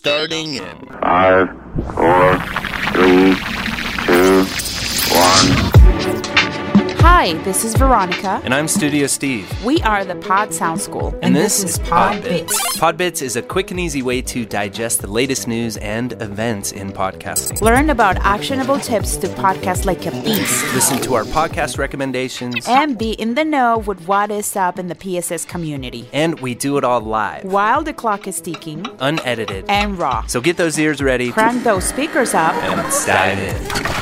starting in Five, four, three, two, one. Hi, this is Veronica. And I'm Studio Steve. We are the Pod Sound School. And, this, is Podbits. Podbits is a quick and easy way to digest the latest news and events in podcasting. Learn about actionable tips to podcast like a beast. Listen to our podcast recommendations. And be in the know with what is up in the PSS community. And we do it all live, While the clock is ticking unedited. and raw. So get those ears ready Crank those speakers up. and let's dive in.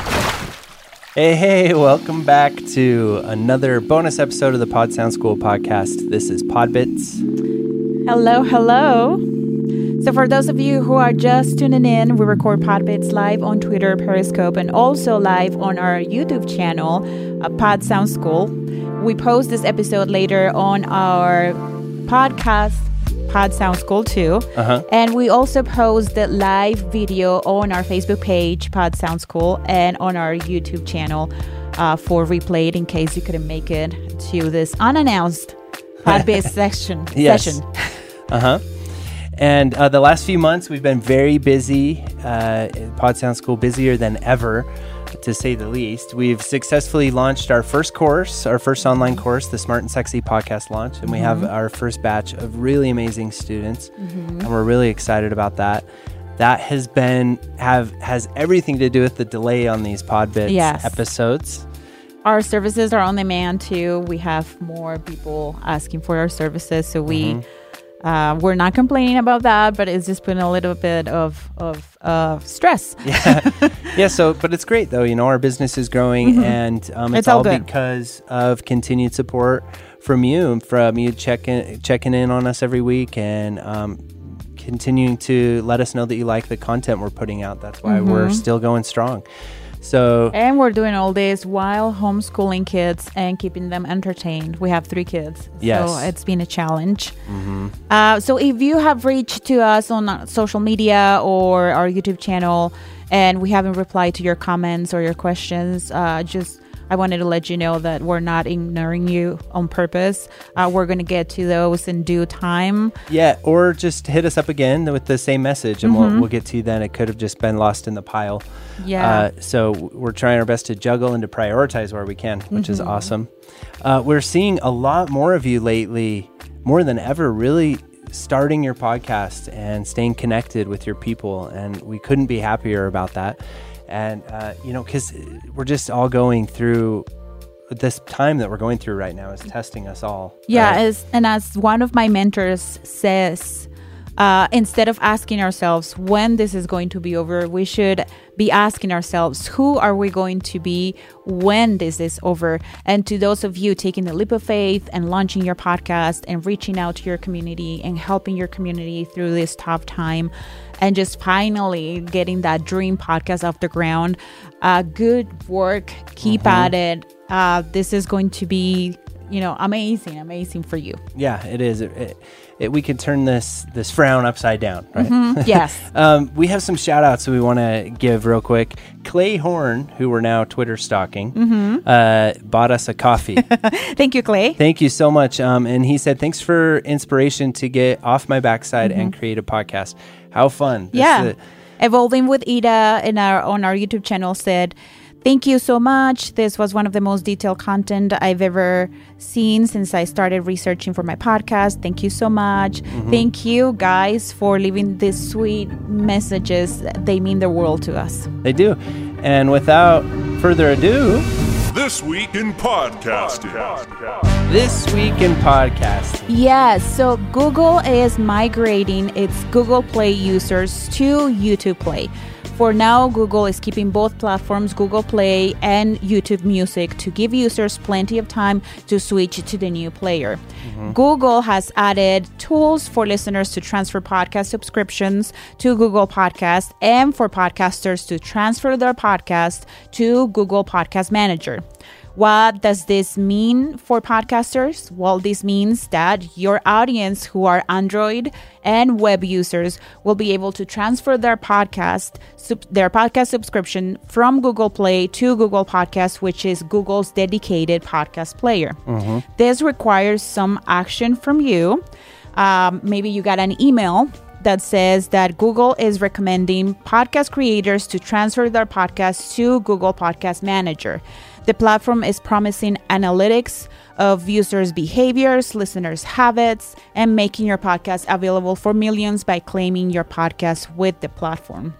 Hey, hey, welcome back to another bonus episode of the Pod Sound School podcast. This is Podbits. Hello, hello. So, for those of you who are just tuning in, we record Podbits live on Twitter, Periscope, and also live on our YouTube channel, uh, Pod Sound School. We post this episode later on our podcast, Pod Sound School too. Uh-huh. And we also post the live video on our Facebook page, Pod Sound School, and on our YouTube channel uh, for replayed in case you couldn't make it to this unannounced Podbits section. Yes. session. Uh huh. And uh, the last few months, we've been very busy. Uh, Pod Sound School, busier than ever, to say the least. We've successfully launched our first course, our first online course, the Smart and Sexy Podcast launch, and we have our first batch of really amazing students, and we're really excited about that. That has been have has everything to do with the delay on these Podbits Yes. episodes. Our services are on demand too. We have more people asking for our services, so we Mm-hmm. Uh, we're not complaining about that, but it's just putting a little bit of of uh, stress. yeah yeah. so but it's great though you know our business is growing and um, it's, It's all all because of continued support from you from you checking checking in on us every week and um, continuing to let us know that you like the content we're putting out that's why Mm-hmm. we're still going strong so And we're doing all this while homeschooling kids and keeping them entertained. We have three kids, Yes. so it's been a challenge. Uh, so if you have reached to us on social media or our YouTube channel, and we haven't replied to your comments or your questions, uh, just I wanted to let you know that we're not ignoring you on purpose. Uh, we're going to get to those in due time. yeah or just hit us up again with the same message and Mm-hmm. we'll, we'll get to you then it could have just been lost in the pile Yeah. Uh, so we're trying our best to juggle and to prioritize where we can, which is awesome. Uh, we're seeing a lot more of you lately, more than ever, really starting your podcast and staying connected with your people. And we couldn't be happier about that. And, uh, you know, because we're just all going through this time that we're going through right now is testing us all. Yeah, right? as, and as one of my mentors says, uh, instead of asking ourselves when this is going to be over, we should be asking ourselves who are we going to be when this is over. And to those of you taking the leap of faith and launching your podcast and reaching out to your community and helping your community through this tough time and just finally getting that dream podcast off the ground, uh, good work. Keep at it. Uh, this is going to be you know amazing amazing for you yeah, it is. It, it, it, we could turn this this frown upside down, right? yes Um, we have some shout outs we want to give real quick. Clay Horn, who we're now Twitter stalking, uh, bought us a coffee. thank you clay Thank you so much. Um, and he said, Thanks for inspiration to get off my backside and create a podcast. How fun. This yeah evolving with ida in our on our youtube channel said thank you so much this was one of the most detailed content i've ever seen since i started researching for my podcast thank you so much mm-hmm. thank you guys for leaving these sweet messages they mean the world to us they do. And without further ado, This Week in Podcasting. this week in podcasting. Yes, so Google is migrating its Google Play users to YouTube Play. For now, Google is keeping both platforms, Google Play and YouTube Music, to give users plenty of time to switch to the new player. Mm-hmm. Google has added tools for listeners to transfer podcast subscriptions to Google Podcast and for podcasters to transfer their podcast to Google Podcast Manager. What does this mean for podcasters? Well, this means that your audience who are Android and web users will be able to transfer their podcast sub- their podcast subscription from Google Play to Google Podcast, which is Google's dedicated podcast player. This requires some action from you. Um, maybe you got an email that says that Google is recommending podcast creators to transfer their podcast to Google Podcast Manager. The platform is promising analytics of users' behaviors, listeners' habits, and making your podcast available for millions by claiming your podcast with the platform.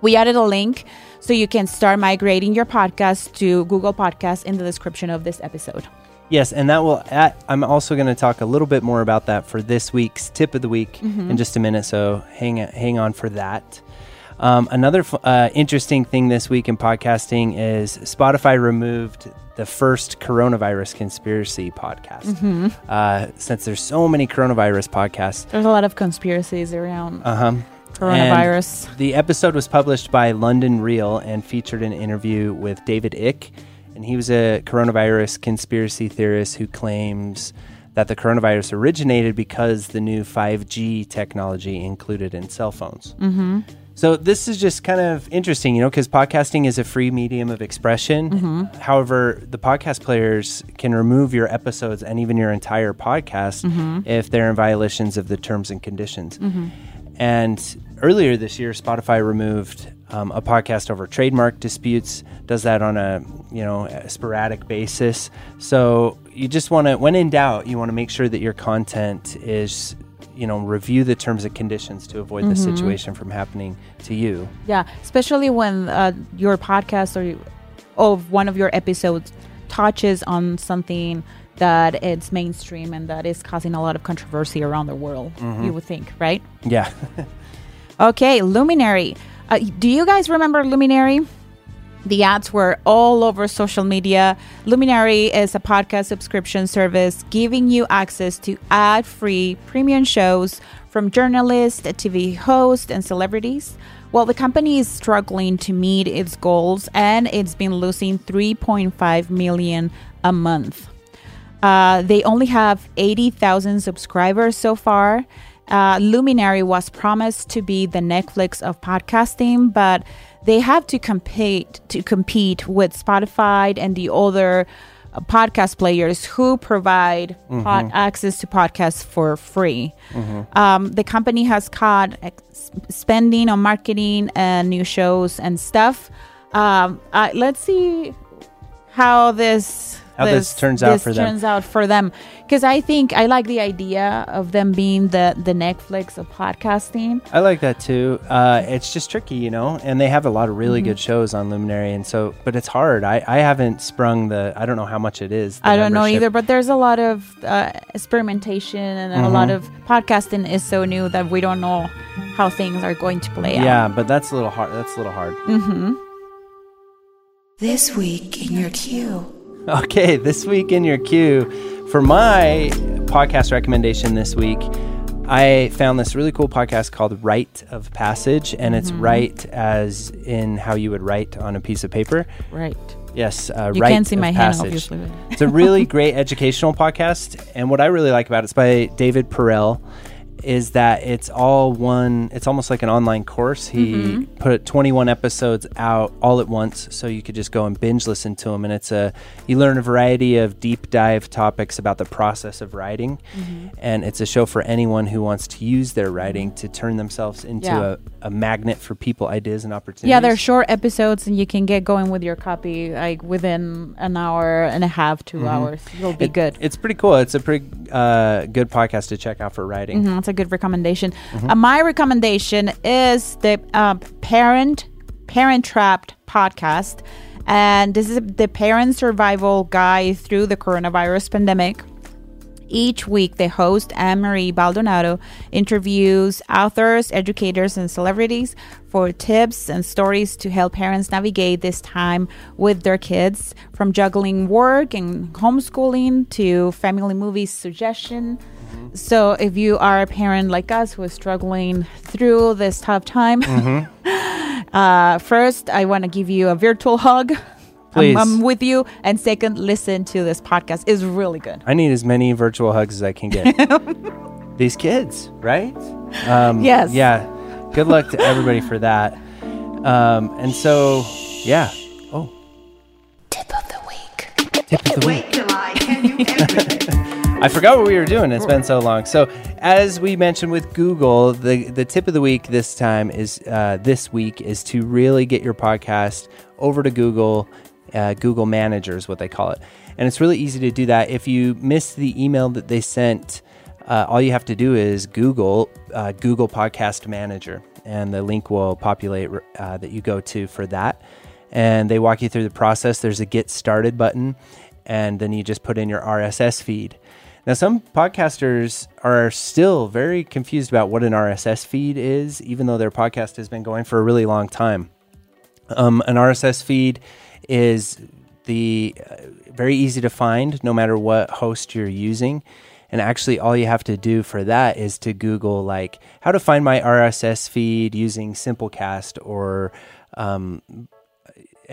We added a link so you can start migrating your podcast to Google Podcasts in the description of this episode. Yes, and that will. Add, I'm also going to talk a little bit more about that for this week's tip of the week mm-hmm. in just a minute. So hang hang on for that. Um, another f- uh, interesting thing this week in podcasting is Spotify removed the first coronavirus conspiracy podcast. Uh, since there's so many coronavirus podcasts, There's a lot of conspiracies around uh huh. coronavirus. The episode was published by London Real and featured an interview with David Icke, and he was a coronavirus conspiracy theorist who claims that the coronavirus originated because the new 5G technology included in cell phones. Mm-hmm. So this is just kind of interesting, you know, because podcasting is a free medium of expression. Mm-hmm. However, the podcast players can remove your episodes and even your entire podcast mm-hmm. if they're in violations of the terms and conditions. Mm-hmm. And earlier this year, Spotify removed um, a podcast over trademark disputes. Does that on a you know a sporadic basis. So you just want to, when in doubt, you want to make sure that your content is you know review the terms and conditions to avoid the situation from happening to you. Yeah, especially when uh, your podcast or of one of your episodes touches on something that it's mainstream and that is causing a lot of controversy around the world. You would think, right? Yeah. Okay, Luminary. Uh, do you guys remember Luminary? The ads were all over social media. Luminary is a podcast subscription service giving you access to ad free premium shows from journalists, TV hosts, and celebrities. Well, the company is struggling to meet its goals and it's been losing 3.5 million a month. Uh, they only have 80,000 subscribers so far. Uh, Luminary was promised to be the Netflix of podcasting, but they have to compete to compete with Spotify and the other uh, podcast players who provide pod- access to podcasts for free. Um, the company has cut ex- spending on marketing and new shows and stuff. Um, uh, let's see how this How this turns out for them. turns out for them because I think I like the idea of them being the the Netflix of podcasting. I like that too. Uh, it's just tricky, you know, and they have a lot of really good shows on Luminary, and so, but it's hard. I, I haven't sprung the, I don't know how much it is. I don't know either, but there's a lot of uh, experimentation and a lot Mm-hmm. of podcasting is so new that we don't know how things are going to play out. Yeah, but that's a little hard. That's a little hard. Mm-hmm. This week in your queue. Okay, this week in your queue for my podcast recommendation this week, I found this really cool podcast called Write of Passage, and it's write as in how you would write on a piece of paper. Right. Yes, uh, You can't see my hand, obviously. it's a really great educational podcast, and what I really like about it's by David Perell, is that it's all one. It's almost like an online course. He Mm-hmm. put 21 episodes out all at once, so you could just go and binge listen to them. And it's a you learn a variety of deep dive topics about the process of writing, Mm-hmm. and it's a show for anyone who wants to use their writing to turn themselves into Yeah. a, a magnet for people, ideas, and opportunities. Yeah, they're short episodes, and you can get going with your copy like within an hour and a half, 2 hours. You'll be It- good. It's pretty cool. It's a pretty uh, good podcast to check out for writing. Mhm, That's a good recommendation. Mm-hmm. Uh, my recommendation is the uh, Parent Parent Trapped podcast, and this is the parent survival guide through the coronavirus pandemic. Each week, the host, Anne Marie Baldonado, interviews authors, educators, and celebrities for tips and stories to help parents navigate this time with their kids, from juggling work and homeschooling to family movies suggestion. So, if you are a parent like us who is struggling through this tough time, uh, first, I want to give you a virtual hug. I'm- Please. I'm, with you. And second, listen to this podcast. It's really good. I need as many virtual hugs as I can get. These kids, right? Um, Yes. Yeah. Good luck to everybody for that. Um, and so, yeah. Oh, Tip of the week. tip of the week. till I you everything. I forgot what we were doing. It's been so long. So, as we mentioned with Google, the the tip of the week this time is uh, this week is to really get your podcast over to Google. Uh, Google Manager is what they call it, and it's really easy to do that. If you miss the email that they sent, uh, all you have to do is Google uh, Google Podcast Manager, and the link will populate uh, that you go to for that. And they walk you through the process. There's a Get Started button, and then you just put in your RSS feed. Now, some podcasters are still very confused about what an RSS feed is, even though their podcast has been going for a really long time. Um, an RSS feed is the uh, very easy to find, no matter what host you're using. And actually, all you have to do for that is to Google like how to find my RSS feed using Simplecast or um,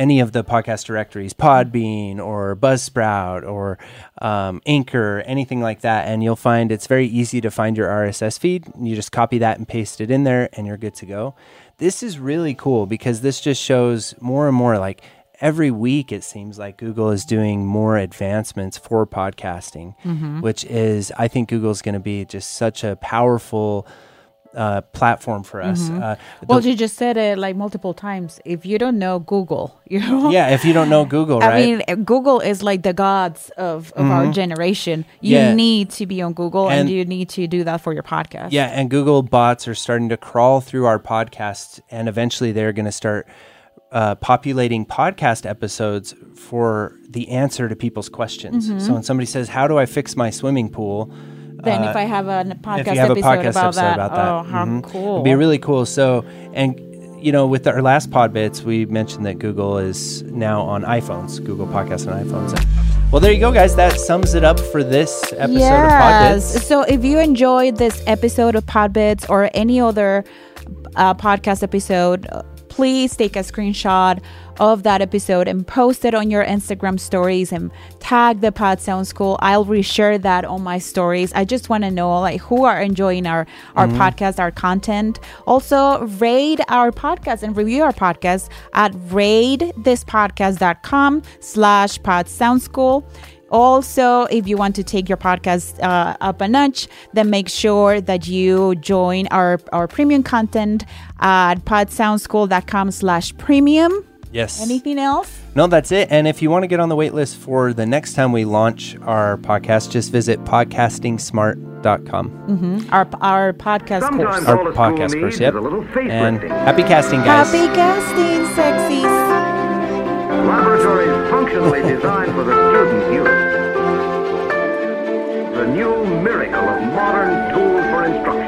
any of the podcast directories, Podbean or Buzzsprout or um, Anchor, anything like that, and you'll find it's very easy to find your RSS feed. You just copy that and paste it in there, and you're good to go. This is really cool because this just shows more and more like every week it seems like Google is doing more advancements for podcasting, Mm-hmm. which is I think Google's going to be just such a powerful uh, platform for us. Uh, Mm-hmm. Well, you just said it like multiple times. If you don't know Google, you know. yeah, if you don't know Google, I right? Mm-hmm. mean, Google is like the gods of, of our generation. You Yeah. need to be on Google and, And- you need to do that for your podcast. Yeah, and Google bots are starting to crawl through our podcast, and eventually they're going to start uh, populating podcast episodes for the answer to people's questions. Mm-hmm. So when somebody says, "How do I fix my swimming pool?" Then uh, if I have a podcast if you have a episode, podcast about, episode that, about that, oh, how mhm. cool! It'd be really cool. So, and you know, with our last pod bits, we mentioned that Google is now on iPhones, Google Podcasts on iPhones. Well, there you go, guys. That sums it up for this episode of Podbits. So if you enjoyed this episode of Podbits or any other uh, podcast episode, uh, please take a screenshot of that episode and post it on your Instagram stories and tag the Pod Sound School. I'll reshare that on my stories. I just want to know like who are enjoying our our mm-hmm. podcast, our content. Also, rate our podcast and review our podcast at ratethispodcast.com slash pod sound school. Also, if you want to take your podcast uh, up a notch, then make sure that you join our, our premium content at podsoundschool.com slash premium. Yes. Anything else? No, that's it. And if you want to get on the wait list for the next time we launch our podcast, just visit podcastingsmart.com. Our, our podcast Sometimes course. Our all a school podcast course, yep. a And happy casting, guys. Happy casting, sexies. Laboratories functionally designed for the student use. The new miracle of modern tools for instruction.